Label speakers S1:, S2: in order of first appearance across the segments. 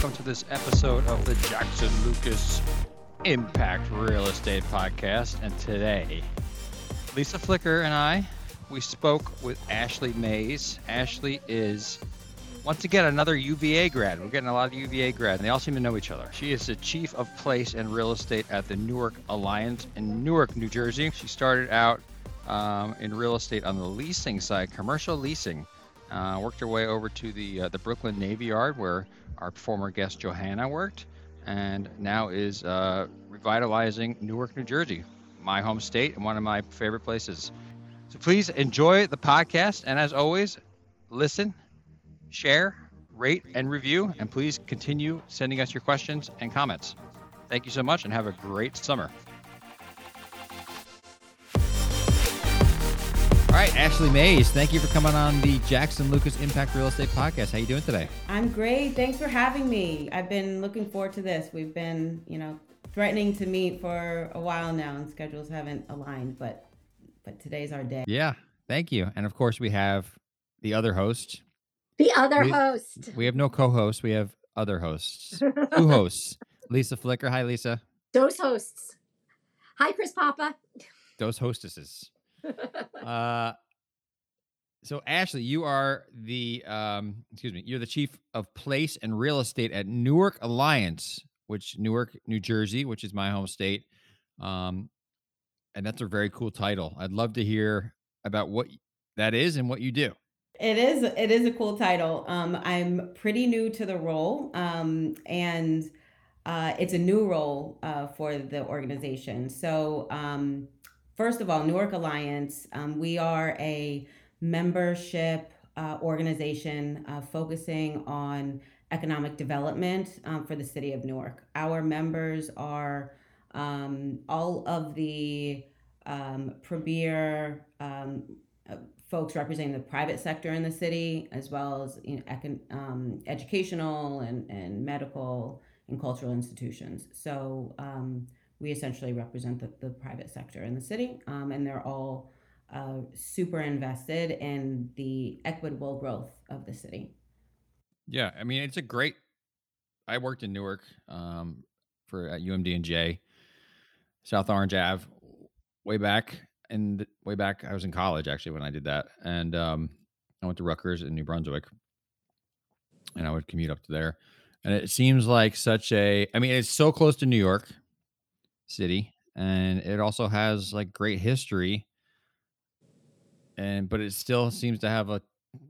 S1: welcome to this episode of the Jackson Lucas Impact Real Estate Podcast. And today, Lisa Flicker and I, we spoke with Ashley Mays. Ashley is once again another UVA grad. We're getting a lot of UVA grad, and they all seem to know each other. She is the chief of place and real estate at the Newark Alliance in Newark, New Jersey. She started out um, in real estate on the leasing side, commercial leasing. Uh, worked her way over to the uh, the Brooklyn Navy Yard, where our former guest Johanna worked, and now is uh, revitalizing Newark, New Jersey, my home state and one of my favorite places. So please enjoy the podcast, and as always, listen, share, rate, and review, and please continue sending us your questions and comments. Thank you so much, and have a great summer. Right, Ashley Mays, thank you for coming on the Jackson Lucas Impact Real Estate Podcast. How you doing today?
S2: I'm great. Thanks for having me. I've been looking forward to this. We've been, you know, threatening to meet for a while now, and schedules haven't aligned, but but today's our day.
S1: Yeah, thank you. And of course, we have the other host.
S3: The other
S1: We-
S3: host.
S1: We have no co-host. We have other hosts. Two hosts. Lisa Flicker. Hi, Lisa.
S3: Those hosts. Hi, Chris Papa.
S1: Those hostesses. Uh, so Ashley, you are the um, excuse me, you're the chief of place and real estate at Newark Alliance, which Newark, New Jersey, which is my home state. Um, and that's a very cool title. I'd love to hear about what that is and what you do.
S2: It is it is a cool title. Um, I'm pretty new to the role, um, and uh, it's a new role uh, for the organization. So, um, first of all, Newark Alliance, um, we are a membership uh, organization uh, focusing on economic development um, for the city of Newark. Our members are um, all of the um, premier um, uh, folks representing the private sector in the city, as well as you know, econ- um, educational and, and medical and cultural institutions. So we essentially represent the, the private sector in the city, um, and they're all uh, super invested in the equitable growth of the city.
S1: Yeah, I mean it's a great. I worked in Newark um, for at UMDNJ, South Orange Ave, way back and way back. I was in college actually when I did that, and um, I went to Rutgers in New Brunswick, and I would commute up to there. And it seems like such a. I mean, it's so close to New York City, and it also has like great history. And but it still seems to have a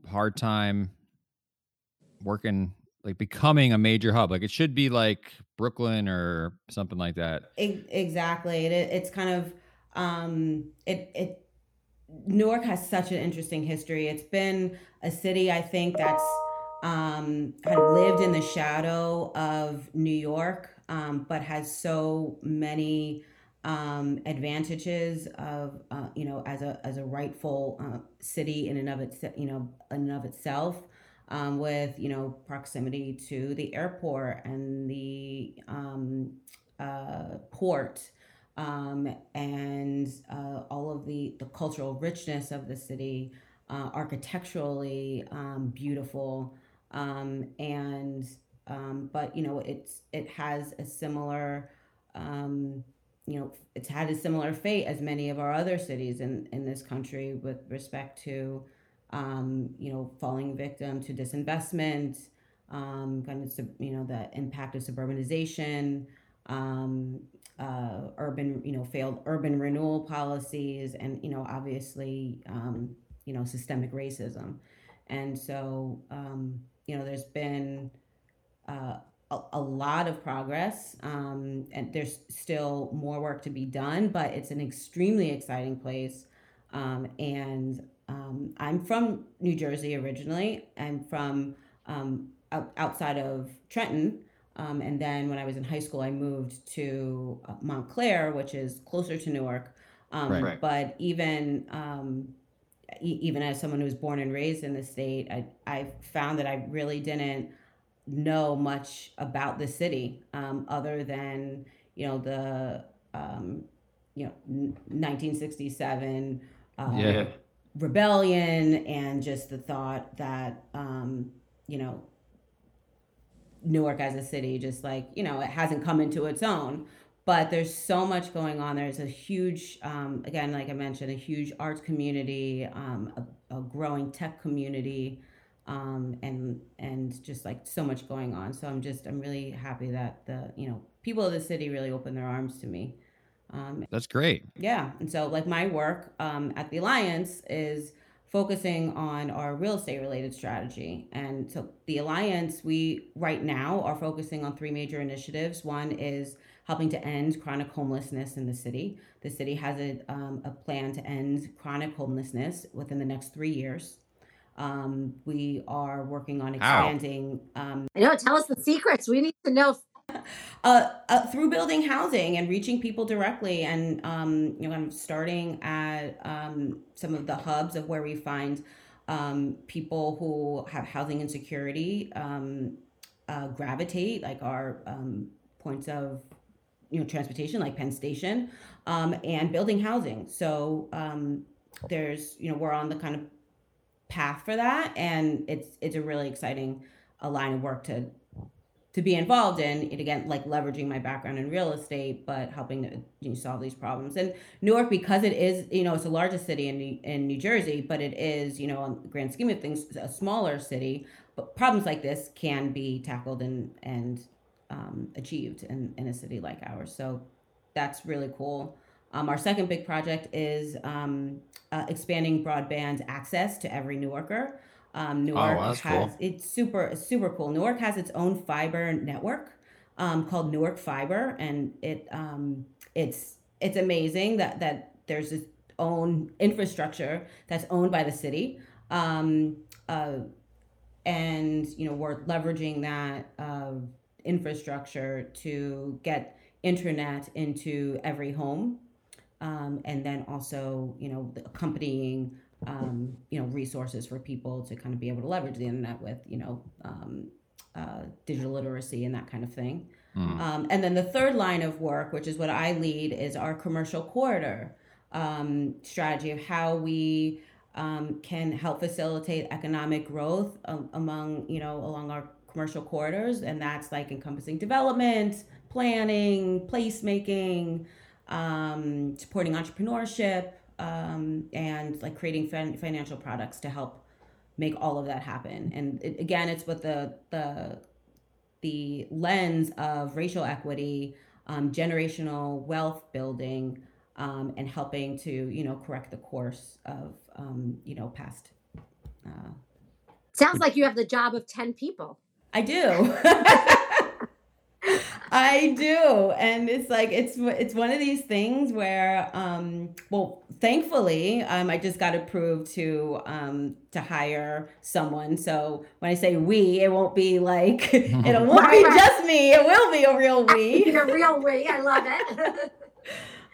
S1: hard time working like becoming a major hub like it should be like brooklyn or something like that
S2: Exactly. It, it's kind of um, it it Newark has such an interesting history. It's been a city I think that's um, kind of lived in the shadow of New York, um, but has so many um, advantages of uh, you know as a as a rightful uh, city in and of its you know in and of itself. Um, with you know proximity to the airport and the um, uh, port um, and uh, all of the, the cultural richness of the city, uh, architecturally um, beautiful, um, and um, but you know it's it has a similar um, you know it's had a similar fate as many of our other cities in in this country with respect to um, you know falling victim to disinvestment, um, kind of you know the impact of suburbanization um, uh, urban, you know, failed urban renewal policies, and you know, obviously, um, you know, systemic racism, and so you know, there's been uh, a, a lot of progress, um, and there's still more work to be done, but it's an extremely exciting place, um, and um, I'm from New Jersey originally. I'm from um, out, outside of Trenton. Um, and then when I was in high school, I moved to uh, Montclair, which is closer to Newark. Um,
S1: Right. Right.
S2: But even um, e- even as someone who was born and raised in the state, I I found that I really didn't know much about the city um, other than you know the um, you know 1967 um,
S1: Yeah.
S2: rebellion and just the thought that um, you know Newark as a city, just like, you know, it hasn't come into its own. But there's so much going on. There's a huge, um, again, like I mentioned, a huge arts community, um, a, a growing tech community, um, and and just like so much going on. So I'm just I'm really happy that the you know people of the city really opened their arms to me. Um,
S1: That's great.
S2: yeah, and so like my work um, at the Alliance is focusing on our real estate related strategy. And so the Alliance, we right now are focusing on three major initiatives. One is helping to end chronic homelessness in the city. The city has a, um, a plan to end chronic homelessness within the next three years. Um, we are working on expanding um,
S3: I know. Tell us the secrets. We need to know.
S2: uh, uh, through building housing and reaching people directly, and um, you know, kind of starting at um, some of the hubs of where we find um, people who have housing insecurity um, uh, gravitate, like our um, points of you know transportation, like Penn Station, um, and building housing. So um, there's you know we're on the kind of path for that, and it's it's a really exciting uh, line of work to to be involved in. And again like leveraging my background in real estate but helping to you know, solve these problems. And newark because it is you know it's the largest city in new, in new jersey but it is you know on the grand scheme of things a smaller city but problems like this can be tackled and and um, achieved in, in a city like ours. So that's really cool um, our second big project is um, uh, expanding broadband access to every newarker um, Newark
S1: that's
S2: has
S1: cool.
S2: it's super super cool. Newark has its own fiber network um, called Newark Fiber, and it um, it's it's amazing that that there's its own infrastructure that's owned by the city, um, uh, and you know we're leveraging that uh, infrastructure to get internet into every home, um, and then also you know the accompanying um, you know resources for people to kind of be able to leverage the internet with you know um, uh, digital literacy and that kind of thing.
S1: Hmm.
S2: Um, and then the third line of work, which is what I lead, is our commercial corridor um, strategy of how we um, can help facilitate economic growth um, among you know along our commercial corridors, and that's like encompassing development, planning, placemaking, um, supporting entrepreneurship, um, and like creating fin- financial products to help make all of that happen. And it, again, it's with the the the lens of racial equity, um, generational wealth building, um, and helping to you know correct the course of um, you know past. Uh,
S3: Sounds like you have the job of 10 people.
S2: I do. I do, and it's like it's it's one of these things where, um, well, thankfully, um, I just got approved to um, to hire someone. So when I say we, it won't be like it won't be
S3: Right.
S2: just me. It will be a real we.
S3: You're a real we. I love it.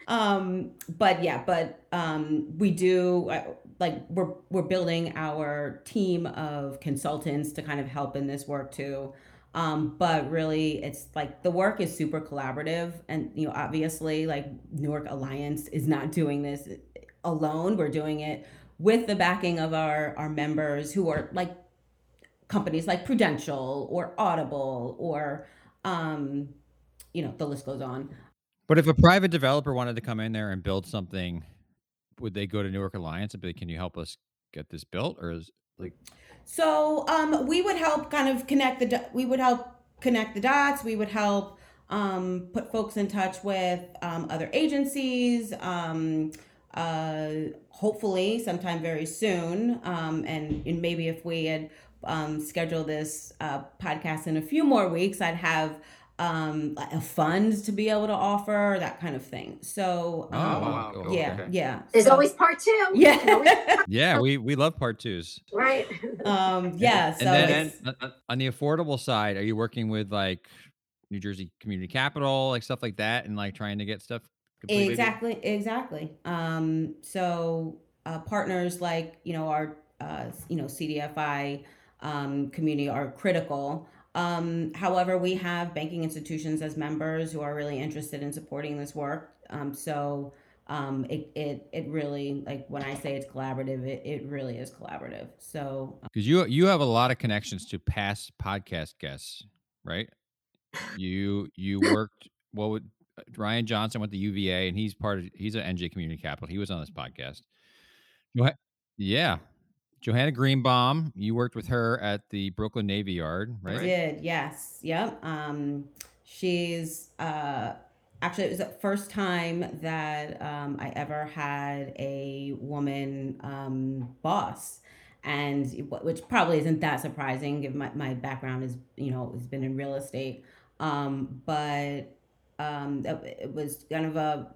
S2: um but yeah but um we do uh, like we're we're building our team of consultants to kind of help in this work too um but really it's like the work is super collaborative and you know obviously like newark alliance is not doing this alone we're doing it with the backing of our our members who are like companies like prudential or audible or um you know the list goes on
S1: But if a private developer wanted to come in there and build something, would they go to Newark Alliance and be like, "Can you help us get this built?" Or is like,
S2: So um, we would help kind of connect the. We would help connect the dots. We would help um, put folks in touch with um, other agencies. Um, uh, hopefully, sometime very soon. Um, and, and maybe if we had um, scheduled this uh, podcast in a few more weeks, I'd have um, like a fund to be able to offer that kind of thing. So
S1: oh,
S2: um,
S4: wow, cool.
S2: yeah,
S4: Okay.
S2: yeah.
S3: There's
S2: So-
S3: always part two. You can always-
S2: yeah.
S1: yeah, we we love part twos.
S3: right.
S2: um, yeah. So
S1: and then
S2: it's-
S1: uh, uh, on the affordable side, are you working with like New Jersey Community Capital, like stuff like that, and like trying to get stuff completed?
S2: Exactly, exactly. Um, so uh, partners like you know our uh, you know CDFI um, community are critical. Um, however, we have banking institutions as members who are really interested in supporting this work. Um, so um, it, it it really like when I say it's collaborative, it, it really is collaborative. So
S1: Because you you have a lot of connections to past podcast guests, right? You you worked well with uh, Ryan Johnson went to UVA, and he's part of he's an NJ Community Capital. He was on this podcast. What? Yeah, Johanna Greenbaum, you worked with her at the Brooklyn Navy Yard, right?
S2: I did, yes. Yep. Um, she's uh, actually, it was the first time that um, I ever had a woman um, boss. And which probably isn't that surprising given my, my background is, you know, has been in real estate. Um, but um, it was kind of a, a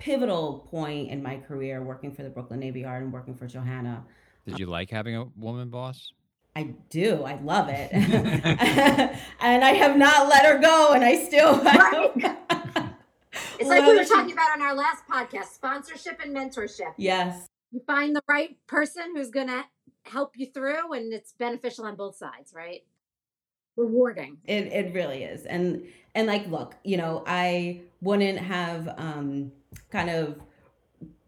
S2: pivotal point in my career working for the Brooklyn Navy Yard and working for Johanna.
S1: Did you like having a woman boss?
S2: I do. I love it. and I have not let her go, and I still.
S3: Right. it's like we were talking about on our last podcast sponsorship and mentorship.
S2: Yes.
S3: You find the right person who's going to help you through, and it's beneficial on both sides, right? Rewarding.
S2: It, it really is. And, and like, look, you know, I wouldn't have um, kind of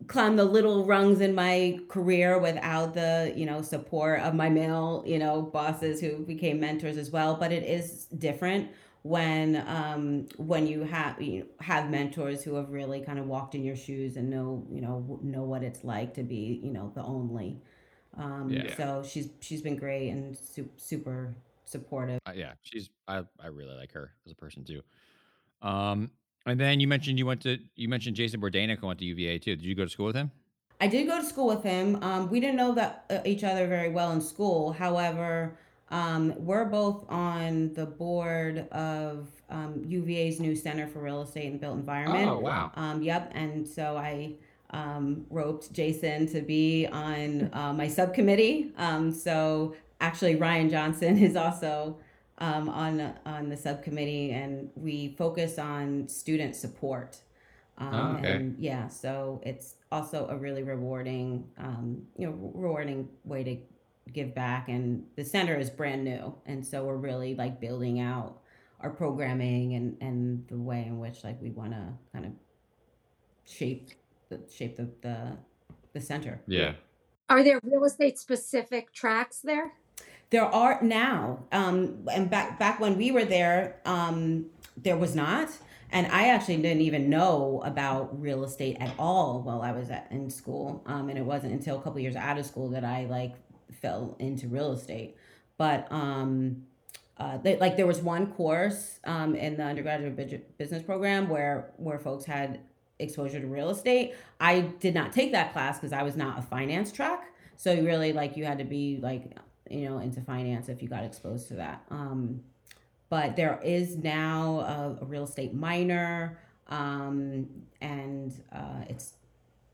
S2: climb the little rungs in my career without the you know support of my male you know bosses who became mentors as well. But it is different when um when you have you know, have mentors who have really kind of walked in your shoes and know you know know what it's like to be you know the only. Um yeah. so she's she's been great and su- super supportive.
S1: Uh, yeah she's i i really like her as a person too. Um and then you mentioned you went to you mentioned Jason Bourdanic went to UVA too. Did you go to school with him?
S2: I did go to school with him. Um, we didn't know that uh, each other very well in school. However, um, we're both on the board of um, UVA's new Center for Real Estate and Built Environment.
S1: Oh wow!
S2: Um, yep, and so I um, roped Jason to be on uh, my subcommittee. Um, so actually, Ryan Johnson is also um, on on the subcommittee, and we focus on student support. Um, oh, okay. And yeah, so it's also a really rewarding, um, you know, rewarding way to give back. And the center is brand new, and so we're really like building out our programming and and the way in which like we want to kind of shape the shape the the, the center.
S1: Yeah.
S3: Are there real estate specific tracks there?
S2: There are now, um, and back back when we were there, um, there was not. And I actually didn't even know about real estate at all while I was at, in school. Um, and it wasn't until a couple years out of school that I like fell into real estate. But um, uh, they, like there was one course um, in the undergraduate business program where where folks had exposure to real estate. I did not take that class because I was not a finance track. So really, like you had to be like you know, into finance if you got exposed to that. Um, but there is now a, a real estate minor, um, and uh, it's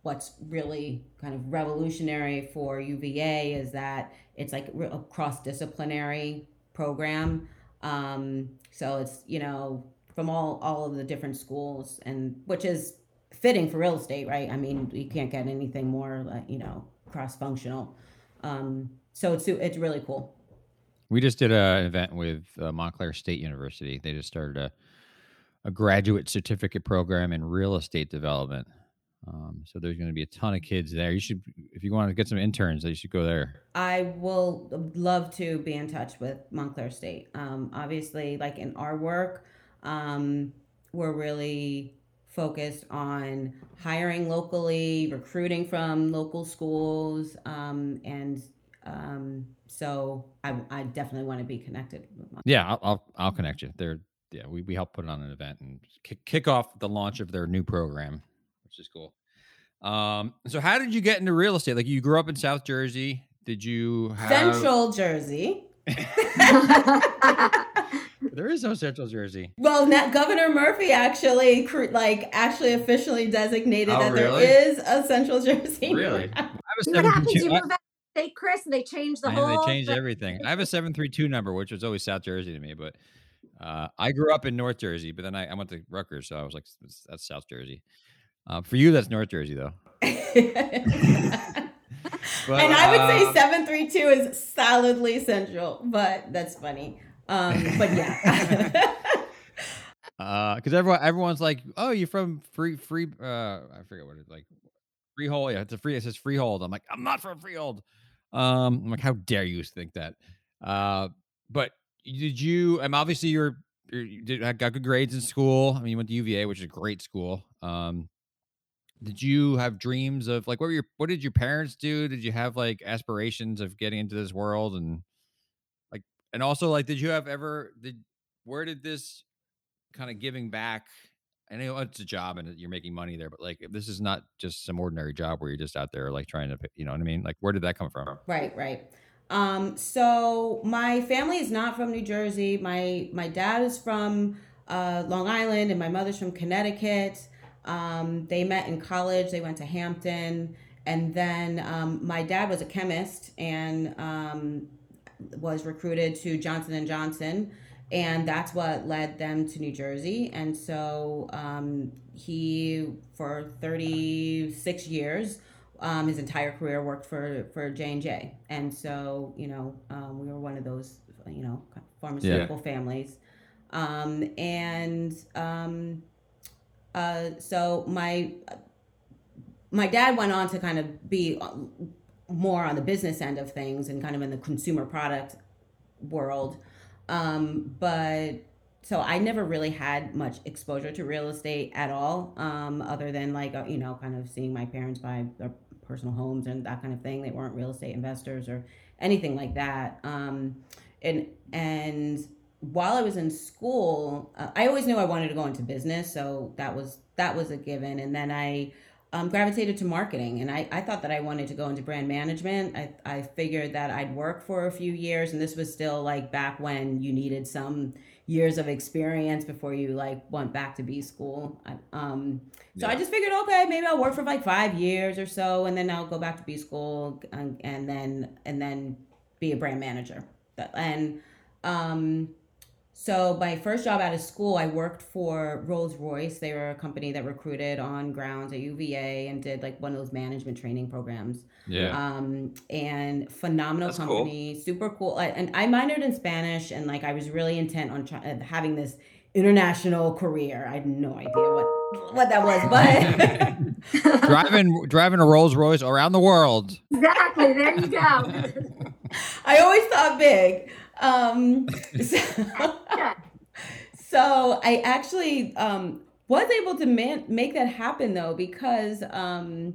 S2: what's really kind of revolutionary for UVA is that it's like a cross disciplinary program. Um, so it's you know from all all of the different schools, and which is fitting for real estate, right? I mean, you can't get anything more like you know cross functional. Um, so it's it's really cool.
S1: We just did an event with uh, Montclair State University. They just started a a graduate certificate program in real estate development. Um, so there's going to be a ton of kids there. You should, if you want to get some interns, you should go there.
S2: I will love to be in touch with Montclair State. Um, obviously, like in our work, um, we're really focused on hiring locally, recruiting from local schools, um, and um, so I, I definitely want to be connected.
S1: yeah, I'll, I'll, I'll connect you. They're yeah, we we help put on an event and kick, kick off the launch of their new program, which is cool. Um, so how did you get into real estate? Like you grew up in South Jersey. Did you have...
S2: Central Jersey?
S1: there is no Central Jersey.
S2: Well, Governor Murphy actually, like, actually officially designated oh, that really? there is a Central Jersey.
S1: Really?
S3: I was what happens? You move state, Chris, and they changed the whole.
S1: They changed everything. I have a seven three two number, which was always South Jersey to me, but uh, I grew up in North Jersey, but then I, I, went to Rutgers, so I was like, that's South Jersey. Uh, for you, that's North Jersey, though. but,
S2: and I would say um seven three two is solidly central, but that's funny. Um, but yeah.
S1: because uh, everyone everyone's like, oh, you're from free free. Uh, I forget what it's like. Freehold, yeah, it's a free. It says freehold. I'm like, I'm not from freehold. Um, I'm like, how dare you think that? Uh, but did you? I'm obviously you're, you're did, got good grades in school. I mean, you went to UVA, which is a great school. Um, did you have dreams of like what were your what did your parents do? Did you have like aspirations of getting into this world and like and also like did you have ever did where did this kind of giving back I know it's a job and you're making money there, but like this is not just some ordinary job where you're just out there like trying to, you know what I mean? Like where did that come from?
S2: Right, right. Um, so my family is not from New Jersey. My my dad is from uh, Long Island and my mother's from Connecticut. Um, they met in college. They went to Hampton, and then um, my dad was a chemist and um, was recruited to Johnson and Johnson and that's what led them to New Jersey. And so um, he, for 36 years, um, his entire career worked for for J and J, and so you know um, we were one of those you know pharmaceutical yeah. families, um, and um, uh, so my my dad went on to kind of be more on the business end of things and kind of in the consumer product world. Um, but so I never really had much exposure to real estate at all, um, other than like, uh, you know, kind of seeing my parents buy their personal homes and that kind of thing. They weren't real estate investors or anything like that. Um, and, and while I was in school, uh, I always knew I wanted to go into business. So that was, that was a given. And then I, um, gravitated to marketing and I, I thought that I wanted to go into brand management. I, I figured that I'd work for a few years and this was still like back when you needed some years of experience before you like went back to B school. Um, so yeah. I just figured, okay, maybe I'll work for like five years or so and then I'll go back to B school and, and then, and then be a brand manager. And, um, so my first job out of school, I worked for Rolls Royce. They were a company that recruited on grounds at UVA and did like one of those management training programs.
S1: Yeah.
S2: Um, and phenomenal
S4: That's
S2: company, cool. super cool. I, and I minored in Spanish, and like I was really intent on try- uh, having this international career. I had no idea what what that was,
S1: but driving driving a Rolls Royce around the world.
S3: Exactly. There you go.
S2: I always thought big. Um, so, so I actually um, was able to man- make that happen though because um,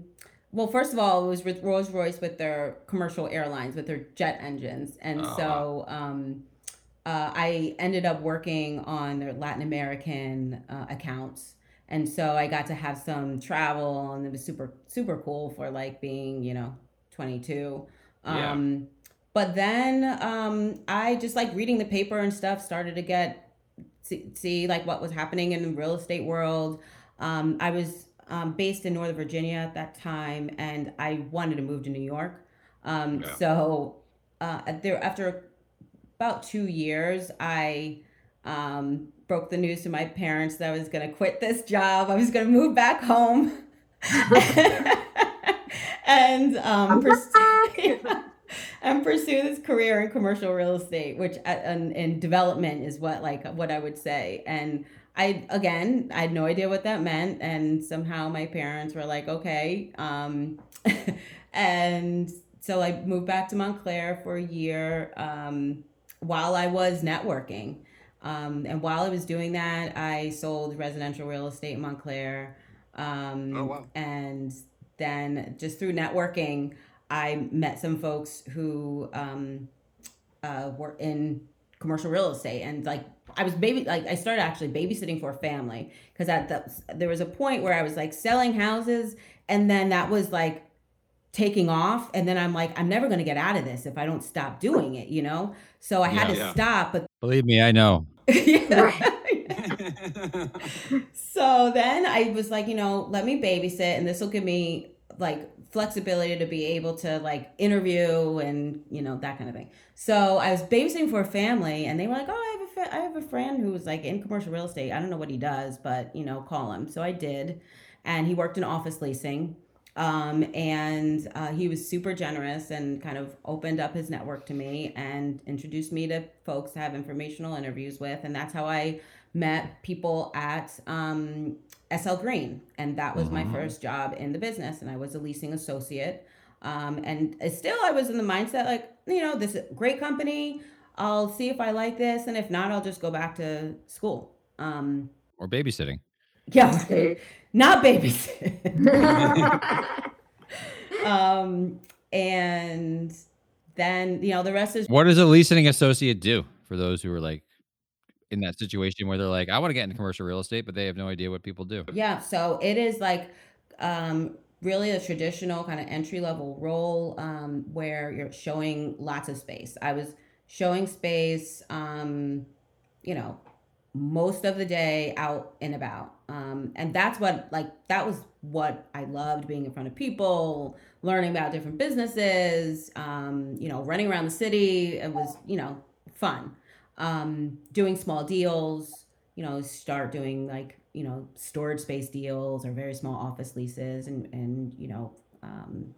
S2: well first of all it was with rolls royce with their commercial airlines with their jet engines. And oh, so um, uh, i ended up working on their latin american uh, accounts. And so i got to have some travel and it was super super cool for like being you know 22 yeah. Um, but then um, I just like reading the paper and stuff started to get see, see like what was happening in the real estate world. Um, I was um, based in Northern Virginia at that time, and I wanted to move to New York. Um, yeah. So uh, there, after about two years, I um, broke the news to my parents that I was going to quit this job. I was going to move back home. and um, pursue, and pursue this career in commercial real estate, which uh, and, and development is what like what I would say. And I again, I had no idea what that meant, and somehow my parents were like, okay, um, and so I moved back to Montclair for a year um, while I was networking. Um, and while I was doing that, I sold residential real estate in Montclair. Um, oh, wow. And then just through networking, I met some folks who um, uh, were in commercial real estate and like I was baby like I started actually babysitting for a family because at the there was a point where I was like selling houses and then that was like taking off and then I'm like I'm never going to get out of this if I don't stop doing it, you know? So I had to yeah. stop but
S1: Believe me, I know.
S2: so then I was like, you know, let me babysit and this will give me like flexibility to be able to like interview and you know that kind of thing. So I was babysitting for a family, and they were like, "Oh, I have a fr- I have a friend who's like in commercial real estate. I don't know what he does, but you know, call him." So I did, and he worked in office leasing. Um, and uh, he was super generous and kind of opened up his network to me and introduced me to folks to have informational interviews with, and that's how I met people at um, SL Green, and that was mm-hmm. my first job in the business, and I was a leasing associate. Um, and still, I was in the mindset like, you know, this is a great company. I'll see if I like this, and if not, I'll just go back to school. Um,
S1: or babysitting.
S2: Yeah, not babysitting. um, and then you know the rest is
S1: What does a leasing associate do for those who are like in that situation where they're like, I want to get into commercial real estate, but they have no idea what people do?
S2: yeah. So it is like um, really a traditional kind of entry level role um, where you're showing lots of space. I was showing space, um, you know, most of the day out and about. Um, and that's what, like, that was what I loved being in front of people, learning about different businesses, um, you know, running around the city. It was, you know, fun. Um, doing small deals, you know, start doing like, you know, storage space deals or very small office leases and, and, you know, um,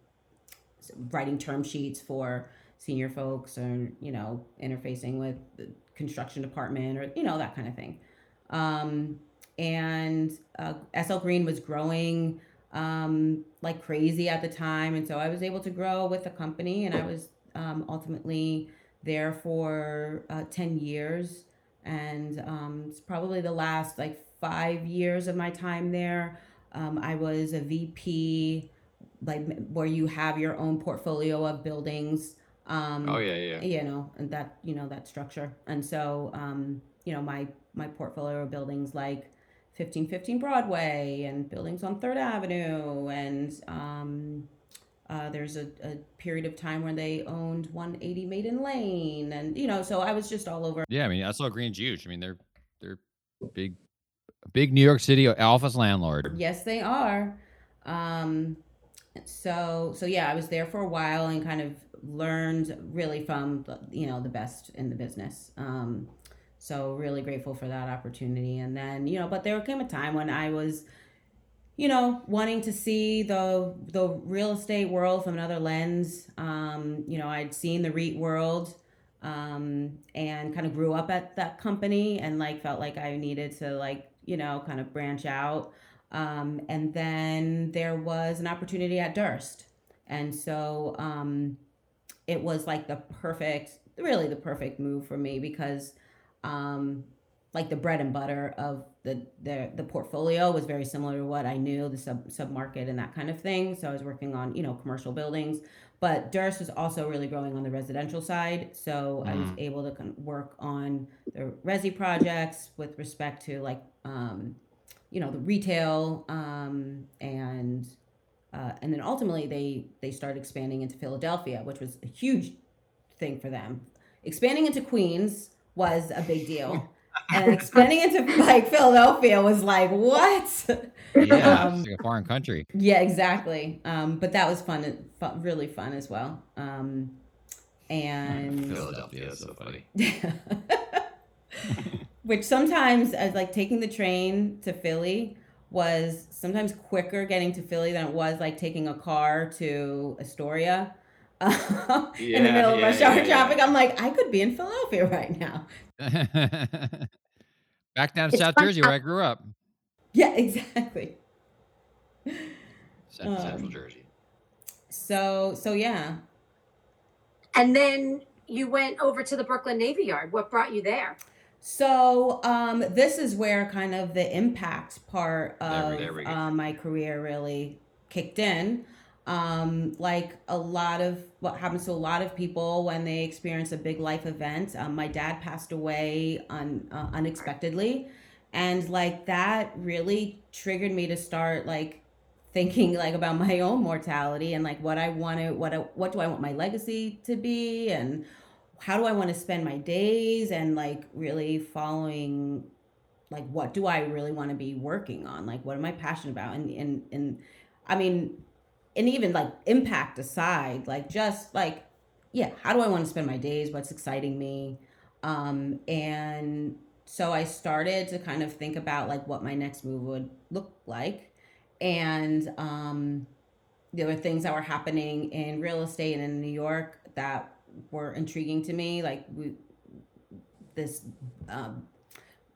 S2: writing term sheets for senior folks or, you know, interfacing with the construction department or, you know, that kind of thing. Um, and uh, SL Green was growing um, like crazy at the time. And so I was able to grow with the company and I was um, ultimately there for uh, 10 years. And um, it's probably the last like five years of my time there. Um, I was a VP, like where you have your own portfolio of buildings. Um,
S4: Oh yeah, yeah.
S2: you know, and that you know that structure. And so, um, you know, my my portfolio of buildings like 1515 Broadway and buildings on Third Avenue, and um, uh, there's a, a period of time where they owned 180 Maiden Lane, and you know, so I was just all over.
S1: Yeah, I mean, I saw Green's huge. I mean, they're they're big, big New York City office landlord.
S2: Yes, they are. Um, so so yeah, I was there for a while and kind of learned really from the- you know the best in the business. Um, so really grateful for that opportunity. And then you know, but there came a time when I was, you know, wanting to see the the real estate world from another lens. Um, you know, I'd seen the REIT world. Um, and kind of grew up at that company and like felt like I needed to like, you know, kind of branch out. Um, and then there was an opportunity at Durst. And so um, it was like the perfect, really the perfect move for me because um, like the bread and butter of the, the the portfolio was very similar to what I knew, the sub sub market and that kind of thing. So I was working on, you know, commercial buildings. But Durst was also really growing on the residential side. So I was
S1: Mm.
S2: able to kind of work on the resi projects with respect to like um, you know the retail um, and uh, and then ultimately they they started expanding into Philadelphia, which was a huge thing for them. Expanding into Queens was a big deal, and expanding into like Philadelphia was like what?
S1: Yeah,
S2: Um,
S1: it's like a foreign country.
S2: Yeah, exactly. Um, but that was fun, fun, really fun as well. Um, and
S4: Philadelphia is so funny.
S2: which sometimes as like taking the train to Philly was sometimes quicker getting to Philly than it was like taking a car to Astoria. in the middle of
S4: yeah,
S2: rush hour
S4: yeah, yeah.
S2: traffic, I'm like, I could be in Philadelphia right now.
S1: Back down to
S3: It's
S1: South
S3: fun
S1: Jersey where I grew up.
S2: Yeah, exactly.
S1: Central-
S2: Um,
S4: Central Jersey.
S2: So, so yeah.
S3: And then you went over to the Brooklyn Navy Yard. What brought you there?
S2: So um, this is where kind of the impact part of
S4: we- there
S2: uh, my career really kicked in. Um, like a lot of what happens to a lot of people when they experience a big life event. Um, my dad passed away un, uh, unexpectedly, and like that really triggered me to start like thinking like about my own mortality and like what I want to what I, what do I want my legacy to be and how do I want to spend my days and like really following like what do I really want to be working on? Like what am I passionate about? And and and I mean and even like impact aside, like just like yeah, how do I want to spend my days? What's exciting me? Um and so I started to kind of think about like what my next move would look like. And um there were things that were happening in real estate and in New York that were intriguing to me like we this um,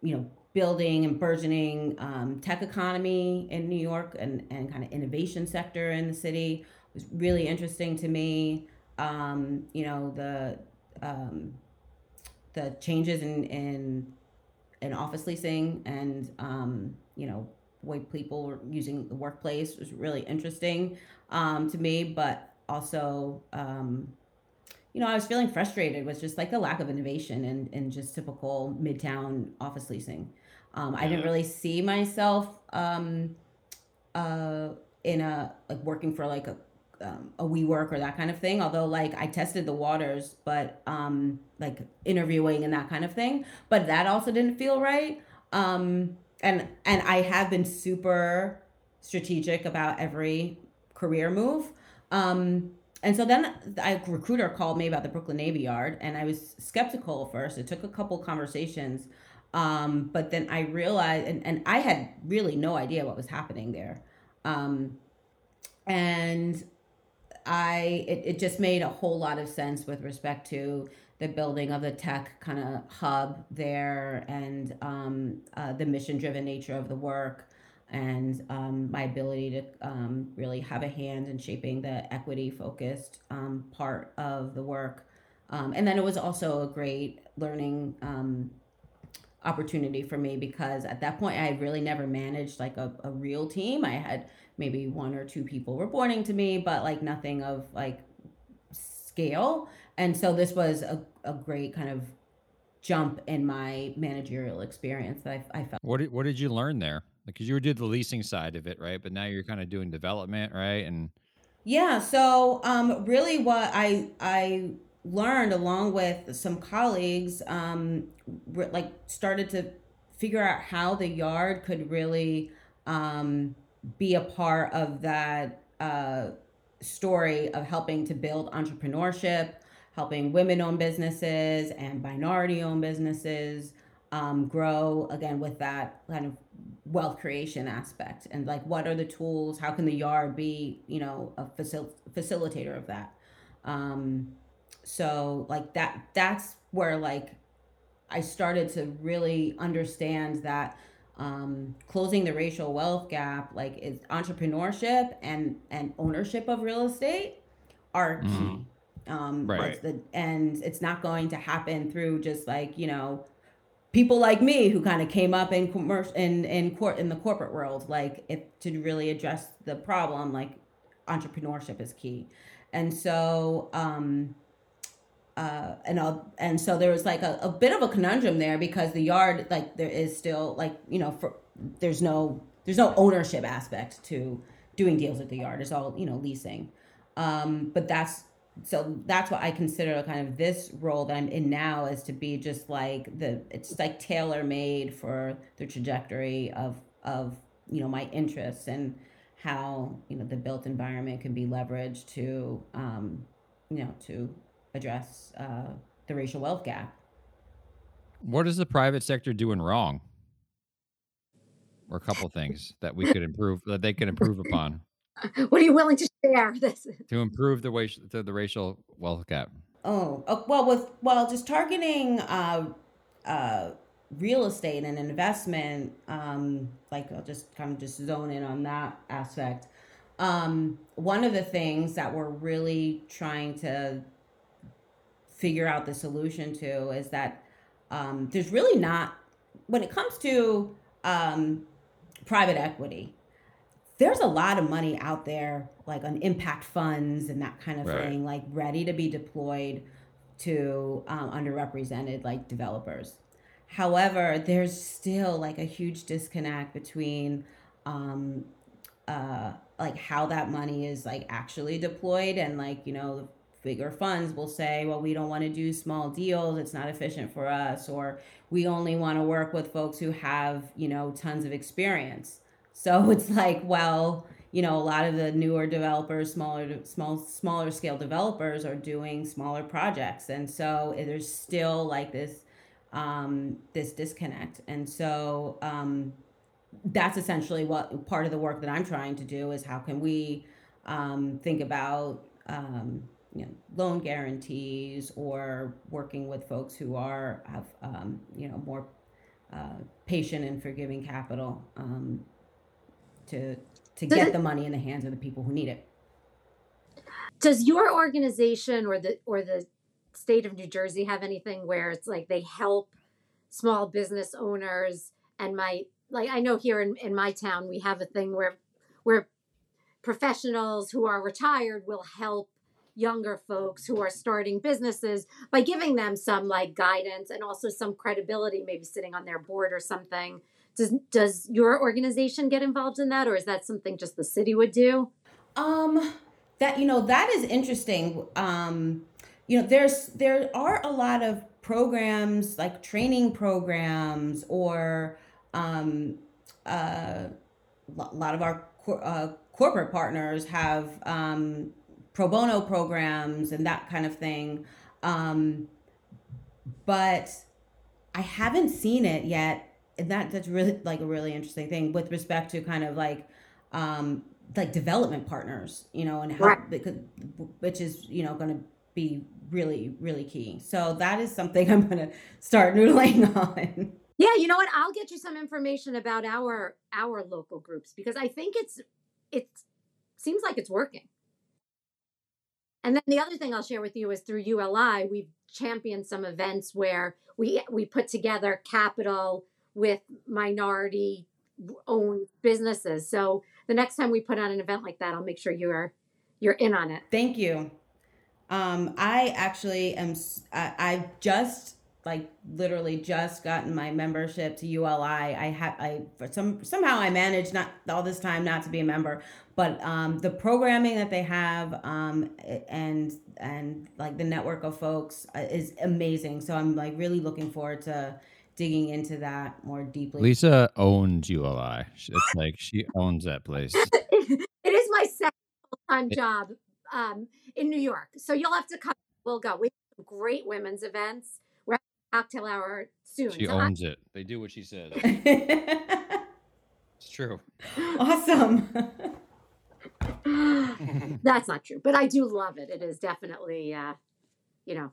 S2: you know building and burgeoning um, tech economy in new york and, and kind of innovation sector in the city it was really interesting to me. Um, you know the um, the changes in in in office leasing and um, you know way people were using the workplace was really interesting um, to me, but also um, you know I was feeling frustrated with just like the lack of innovation and in just typical midtown office leasing. Um, I didn't really see myself um, uh, in a like working for like a um, a WeWork or that kind of thing. Although like I tested the waters, but um, like interviewing and that kind of thing, but that also didn't feel right. Um, and and I have been super strategic about every career move. Um, and so then a recruiter called me about the Brooklyn Navy Yard, and I was skeptical at first. It took a couple conversations, um, but then I realized, and, and I had really no idea what was happening there. Um, and I it, it just made a whole lot of sense with respect to the building of the tech kind of hub there and um, uh, the mission driven nature of the work and um, my ability to um, really have a hand in shaping the equity focused um, part of the work. Um, and then it was also a great learning um, opportunity for me because at that point I really never managed like a, a real team. I had maybe one or two people reporting to me, but like nothing of like scale. And so this was a, a great kind of jump in my managerial experience that I, I felt.
S1: What did, what did you learn there? Because you did the leasing side of it, right? But now you're kind of doing development, right? And
S2: yeah, so um, really what I I learned along with some colleagues um, re- like started to figure out how the yard could really um, be a part of that uh, story of helping to build entrepreneurship, helping women owned businesses and minority owned businesses um, grow again with that kind of wealth creation aspect? And like what are the tools? How can the yard be you know a facil- facilitator of that? Um, so like that that's where like i started to really understand that um, closing the racial wealth gap like is entrepreneurship and and ownership of real estate are key. Mm-hmm. um,
S1: right.
S2: the, and it's not going to happen through just like you know people like me who kind of came up in commercial in in court in the corporate world like if to really address the problem like entrepreneurship is key. And so um uh, and I'll, and so there was like a, a bit of a conundrum there because the yard like there is still like you know for there's no there's no ownership aspect to doing deals at the yard. It's all you know leasing. Um, but that's so that's what I consider kind of this role that I'm in now is to be just like the it's like tailor made for the trajectory of of you know my interests and how you know the built environment can be leveraged to um, you know to address uh, the racial wealth gap.
S1: What is the private sector doing wrong? Or a couple things that we could improve, that they could improve upon.
S3: What are you willing to share? This
S1: to improve the way the, the racial wealth gap.
S2: Oh, uh, well, with well, just targeting uh, uh, real estate and investment. Um, like I'll just kind of just zone in on that aspect. Um, one of the things that we're really trying to figure out the solution to is that um, there's really not when it comes to um, private equity there's a lot of money out there like on impact funds and that kind of right. thing like ready to be deployed to um, underrepresented like developers however there's still like a huge disconnect between um, uh, like how that money is like actually deployed and like you know bigger funds will say, well, we don't want to do small deals. It's not efficient for us. Or we only want to work with folks who have, you know, tons of experience. So it's like, well, you know, a lot of the newer developers, smaller, small, smaller scale developers are doing smaller projects. And so there's still like this, um, this disconnect. And so, um, that's essentially what part of the work that I'm trying to do is how can we um, think about um, you know, loan guarantees or working with folks who are have um, you know more uh, patient and forgiving capital um, to to does get it, the money in the hands of the people who need it.
S3: Does your organization or the or the state of New Jersey have anything where it's like they help small business owners and my like I know here in, in my town we have a thing where where professionals who are retired will help younger folks who are starting businesses by giving them some like guidance and also some credibility maybe sitting on their board or something does does your organization get involved in that or is that something just the city would do
S2: um that you know that is interesting um you know there's there are a lot of programs like training programs or um uh a lot of our uh, corporate partners have um pro bono programs and that kind of thing. Um, but I haven't seen it yet. That that's really like a really interesting thing with respect to kind of like um, like development partners, you know, and how right. because, which is you know going to be really really key. So that is something I'm going to start noodling on.
S3: Yeah, you know what? I'll get you some information about our our local groups because I think it's it seems like it's working. And then the other thing I'll share with you is through ULI, we've championed some events where we we put together capital with minority owned businesses. So the next time we put on an event like that, I'll make sure you're you're in on it.
S2: Thank you. Um, I actually am. I, I just like literally just gotten my membership to ULI. I have I for some somehow I managed not all this time not to be a member, but um, the programming that they have um, and and like the network of folks uh, is amazing. So I'm like really looking forward to digging into that more deeply.
S1: Lisa owns ULI. It's like she owns that place.
S3: it is my second full time job um, in New York, so you'll have to come. We'll go. We have great women's events We have cocktail hour soon.
S1: She so owns I- it. They do what she says. it's true.
S2: Awesome.
S3: That's not true, but I do love it. It is definitely, uh, you know,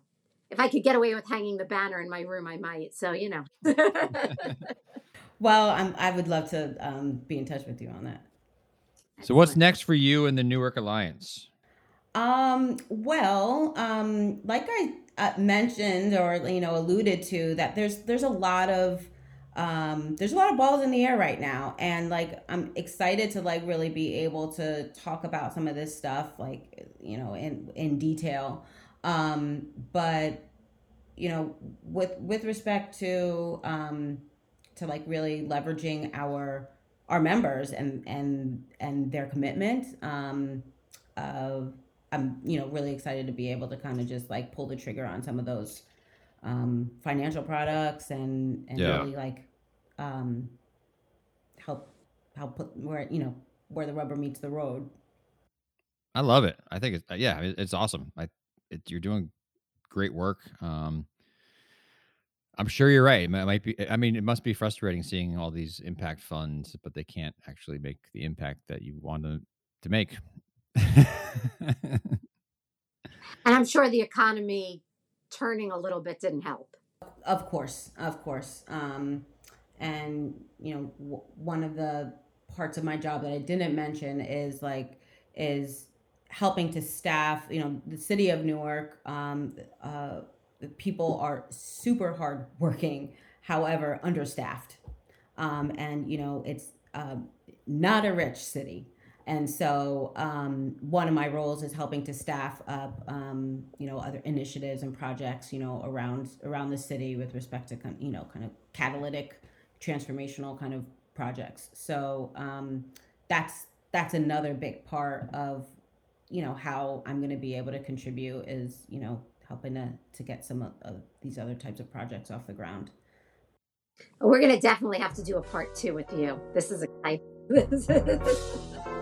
S3: if I could get away with hanging the banner in my room, I might. So, you know.
S2: well, I'm, I would love to um, be in touch with you on that.
S1: So, what's next for you in the Newark Alliance?
S2: Um, well, um, like I uh, mentioned or you know alluded to that there's there's a lot of um, there's a lot of balls in the air right now and like i'm excited to like really be able to talk about some of this stuff like you know in in detail um, but you know with with respect to um, to like really leveraging our our members and and and their commitment um, uh, I'm you know really excited to be able to kind of just like pull the trigger on some of those um, financial products and and yeah. really like um, help help put where you know where the rubber meets the road.
S1: I love it. I think it's yeah, it's awesome. I it, you're doing great work. Um, I'm sure you're right. It might be. I mean, it must be frustrating seeing all these impact funds, but they can't actually make the impact that you want to to make.
S3: and I'm sure the economy turning a little bit didn't help.
S2: Of course, of course. Um, and you know, w- one of the parts of my job that I didn't mention is like is helping to staff. You know, the city of Newark. Um, uh, people are super hard working, however, understaffed. Um, and you know, it's uh, not a rich city. And so um, one of my roles is helping to staff up, um, you know, other initiatives and projects, you know, around around the city with respect to, you know, kind of catalytic, transformational kind of projects. So um, that's that's another big part of, you know, how I'm going to be able to contribute is, you know, helping to to get some of, of these other types of projects off the ground.
S3: We're going to definitely have to do a part two with you. This is a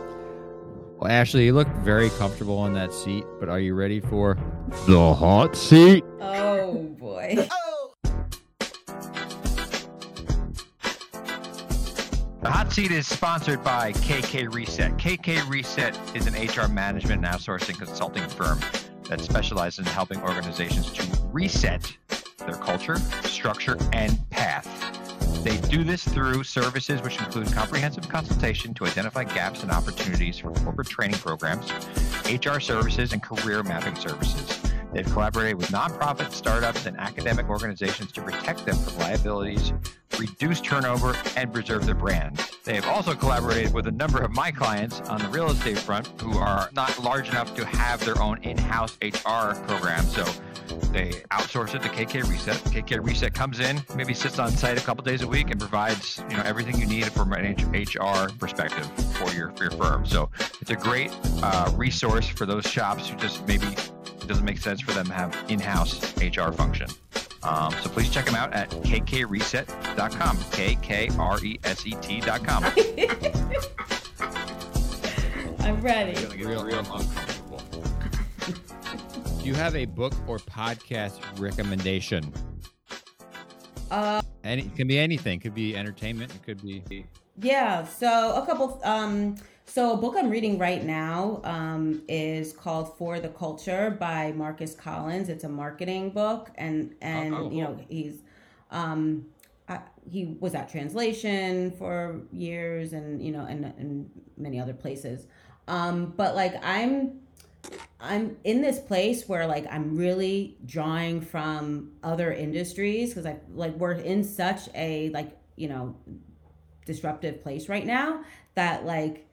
S1: Well, Ashley, you look very comfortable in that seat, but are you ready for the hot seat?
S2: Oh boy.
S1: The hot seat is sponsored by KK Reset. KK Reset is an HR management and outsourcing consulting firm that specializes in helping organizations to reset their culture, structure, and path they do this through services which include comprehensive consultation to identify gaps and opportunities for corporate training programs, HR services, and career mapping services. They've collaborated with nonprofits, startups, and academic organizations to protect them from liabilities, reduce turnover, and preserve their brand. They have also collaborated with a number of my clients on the real estate front who are not large enough to have their own in-house HR program. So they outsource it to KK Reset. KK Reset comes in, maybe sits on site a couple days a week, and provides you know everything you need from an HR perspective for your for your firm. So it's a great uh, resource for those shops who just maybe it doesn't make sense for them to have in-house HR function. Um, so please check them out at kkreset.com. K K R E S E T.com.
S2: I'm ready.
S1: Real, real uncomfortable. Do you have a book or podcast recommendation?
S2: Uh,
S1: Any it can be anything. It could be entertainment. It could be
S2: Yeah, so a couple um so a book I'm reading right now um is called For the Culture by Marcus Collins. It's a marketing book and and
S1: oh,
S2: you know, he's um uh, he was at translation for years and you know and and many other places. Um but like I'm I'm in this place where like I'm really drawing from other industries because I like we're in such a like, you know, disruptive place right now that like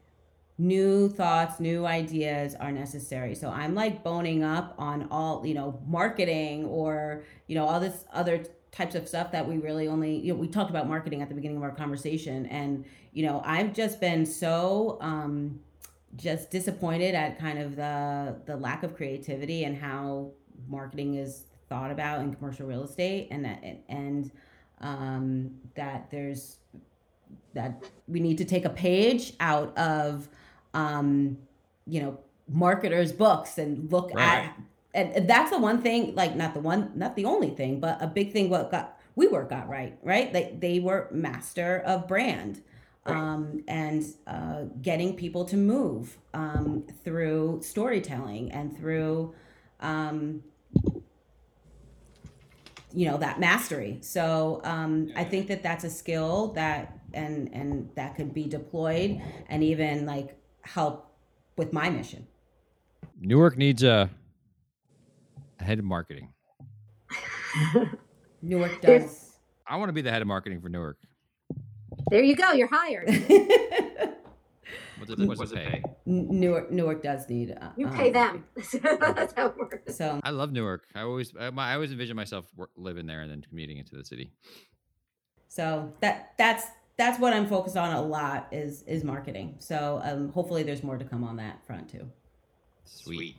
S2: new thoughts, new ideas are necessary. So I'm like boning up on all, you know, marketing or, you know, all this other types of stuff that we really only, you know, we talked about marketing at the beginning of our conversation. And, you know, I've just been so, um, just disappointed at kind of the the lack of creativity and how marketing is thought about in commercial real estate and that and um, that there's that we need to take a page out of um, you know marketers books and look
S1: Right.
S2: at and that's the one thing like not the one not the only thing but a big thing what got WeWork got right right they, they were master of brand
S3: Right.
S2: um, and uh, getting people to move um, through storytelling and through um, you know that mastery so um, i think that that's a skill that and and that could be deployed and even like help with my mission
S1: Newark needs a, a head of marketing.
S2: newark
S3: There's-
S2: does
S1: I want to be the head of marketing for Newark.
S3: There you go. You're hired.
S1: What's it, what's it pay?
S2: newark newark does need uh,
S3: You
S2: um,
S3: pay them. That's how it works.
S2: so
S1: I love Newark. I always I, my- I always envision myself wor- living there and then commuting into the city.
S2: so that that's that's what i'm focused on a lot is is marketing so um, hopefully there's more to come on that front too
S1: Sweet.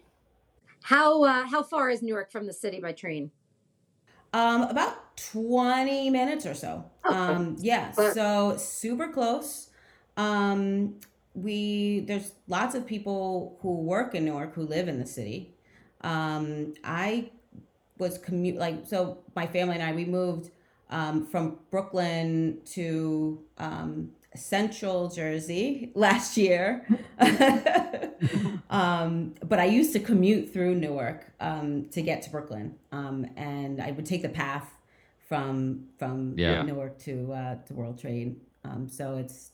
S3: How uh, how far is Newark from the city by train?
S2: Um, about 20 minutes or so.
S3: Okay.
S2: Um, yeah,
S3: But-
S2: so super close. Um, we there's lots of people who work in Newark who live in the city. Um, I was commute like so my family and I we moved um, from Brooklyn to um, Central Jersey last year. um, but I used to commute through Newark um, to get to Brooklyn, um, and I would take the path from from
S1: Yeah.
S2: Newark to uh, to World Trade. Um, so it's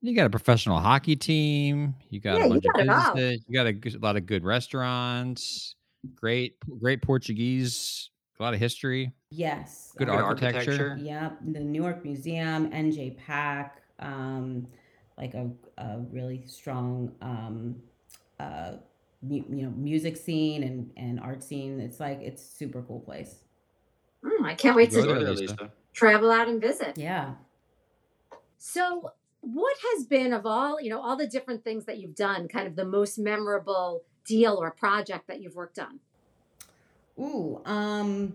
S1: You got a professional hockey team. You got
S3: Yeah,
S1: a
S3: you
S1: bunch
S3: got it
S1: of
S3: all.
S1: businesses. You got a, g- a lot of good restaurants. Great, great Portuguese. A lot of history.
S2: Yes,
S1: Good
S2: um,
S1: architecture.
S2: Yep, the Newark Museum, NJPAC, um, like a, a really strong, um, uh, mu- you know, music scene and, and art scene. It's like it's a super cool place.
S3: Mm, I can't wait
S1: Go
S3: to
S1: there, Lisa.
S3: travel out and visit.
S2: Yeah.
S3: So, what has been of all you know all the different things that you've done, kind of the most memorable deal or project that you've worked on?
S2: Ooh, um,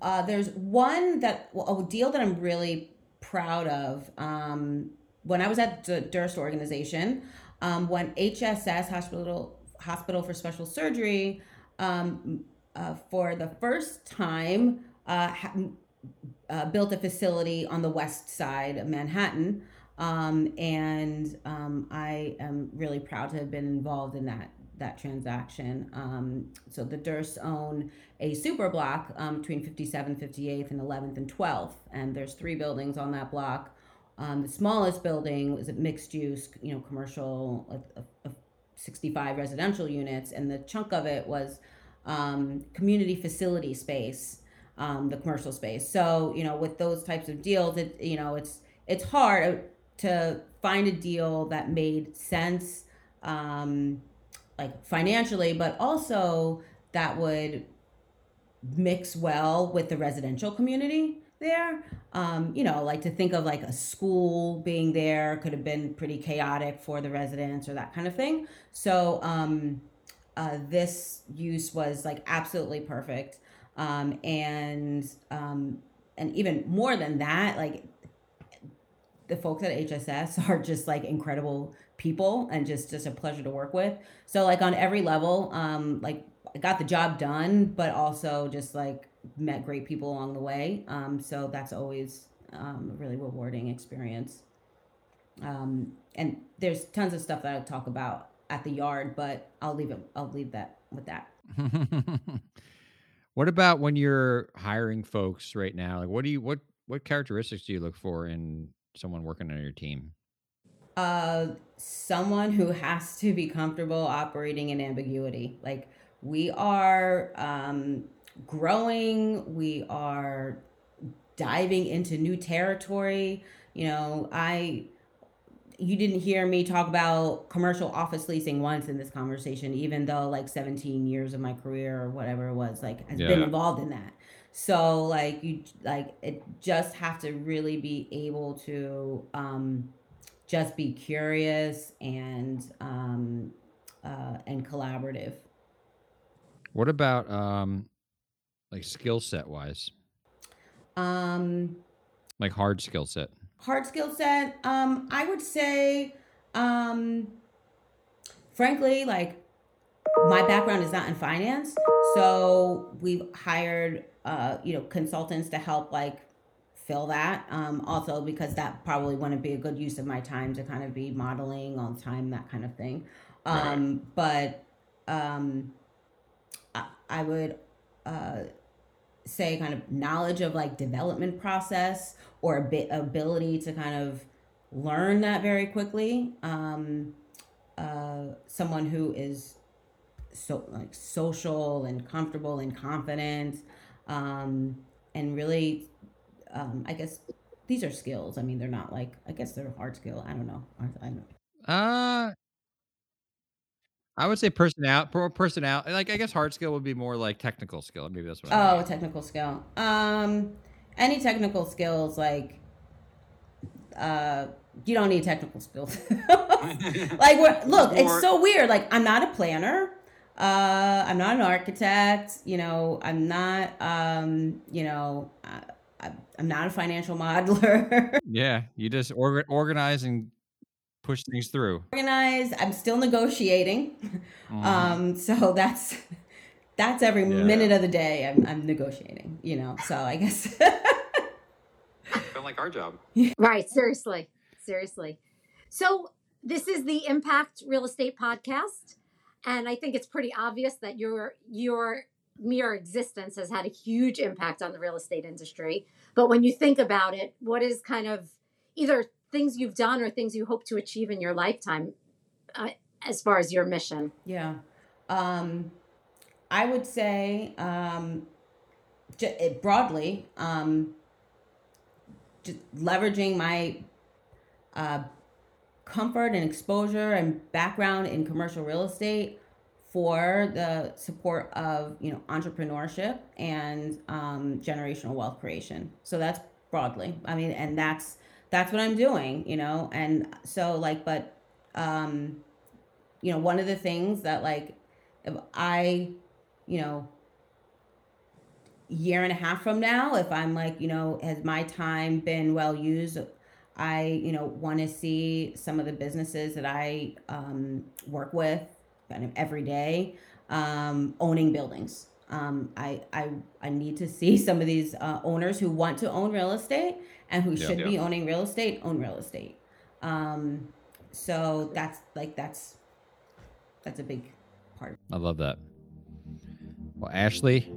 S2: uh, there's one that a deal that I'm really proud of. Um, when I was at the Durst organization, um, when HSS Hospital Hospital for Special Surgery, um, uh, for the first time, uh, ha- uh, built a facility on the west side of Manhattan. Um, and um, I am really proud to have been involved in that that transaction. Um, so the Durst own a super block um, between 57th, 58th, and 11th and 12th, and there's three buildings on that block. Um, the smallest building is a mixed use, you know, commercial, of 65 residential units, and the chunk of it was um, community facility space, um, the commercial space. So you know, with those types of deals, it you know, it's it's hard to find a deal that made sense, um, like financially, but also that would mix well with the residential community there. Um, you know, like to think of like a school being there could have been pretty chaotic for the residents or that kind of thing. So um, uh, this use was like absolutely perfect. Um, and um, and even more than that, like the folks at HSS are just like incredible people and just just a pleasure to work with. So like on every level, um, like I got the job done, but also just like met great people along the way. Um, so that's always um, a really rewarding experience. Um, and there's tons of stuff that I'll talk about at the yard, but I'll leave it. I'll leave that with that.
S1: what about when you're hiring folks right now? Like, what do you what what characteristics do you look for in someone working on your team?
S2: Uh, someone who has to be comfortable operating in ambiguity. Like we are um, growing, we are diving into new territory. You know, I you didn't hear me talk about commercial office leasing once in this conversation, even though like 17 years of my career or whatever it was, like has yeah. been involved in that. So like you like it just have to really be able to um just be curious and um uh and collaborative.
S1: What about um like skill set wise?
S2: Um
S1: like hard skill set.
S2: Hard skill set. Um I would say um frankly like my background is not in finance, so we've hired uh you know consultants to help like fill that. Um also because that probably wouldn't be a good use of my time to kind of be modeling all the time that kind of thing. Um right. but um I would uh, say kind of knowledge of like development process or a bit ability to kind of learn that very quickly. Um, uh, someone who is so like social and comfortable and confident, um, and really, um, I guess these are skills. I mean, they're not like I guess they're hard skill. I don't know. I, I don't.
S1: Uh, I would say personality, personality. Like I guess hard skill would be more like technical skill. Maybe that's what.
S2: I Oh, technical skill. Um, any technical skills like, uh, you don't need technical skills. like, we're, look, it's so weird. Like, I'm not a planner. Uh, I'm not an architect. You know, I'm not. Um, you know, I, I, I'm not a financial modeler.
S1: Yeah, you just orga- organize and push things through.
S2: Organize. I'm still negotiating. Mm-hmm. Um, so that's that's every yeah. minute of the day I'm, I'm negotiating, you know. So I guess
S4: kind like our job.
S3: Right, seriously. Seriously. So this is the Impact Real Estate podcast and I think it's pretty obvious that your your mere existence has had a huge impact on the real estate industry. But when you think about it, what is kind of either things you've done or things you hope to achieve in your lifetime uh, as far as your mission?
S2: Yeah. Um, I would say um, j- broadly, um, just leveraging my uh, comfort and exposure and background in commercial real estate for the support of you know entrepreneurship and um, generational wealth creation. So that's broadly. I mean, and that's that's what I'm doing, you know? And so like, but, um, you know, one of the things that like, if I, you know, year and a half from now, if I'm like, you know, has my time been well used? I, you know, want to see some of the businesses that I um, work with kind of every day um, owning buildings. Um, I, I, I need to see some of these uh, owners who want to own real estate and who yeah, should yeah. be owning real estate own real estate. Um, so that's like that's that's a big part.
S1: I love that. Well, Ashley,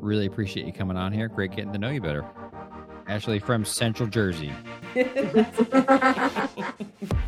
S1: really appreciate you coming on here. Great getting to know you better. Ashley from Central Jersey.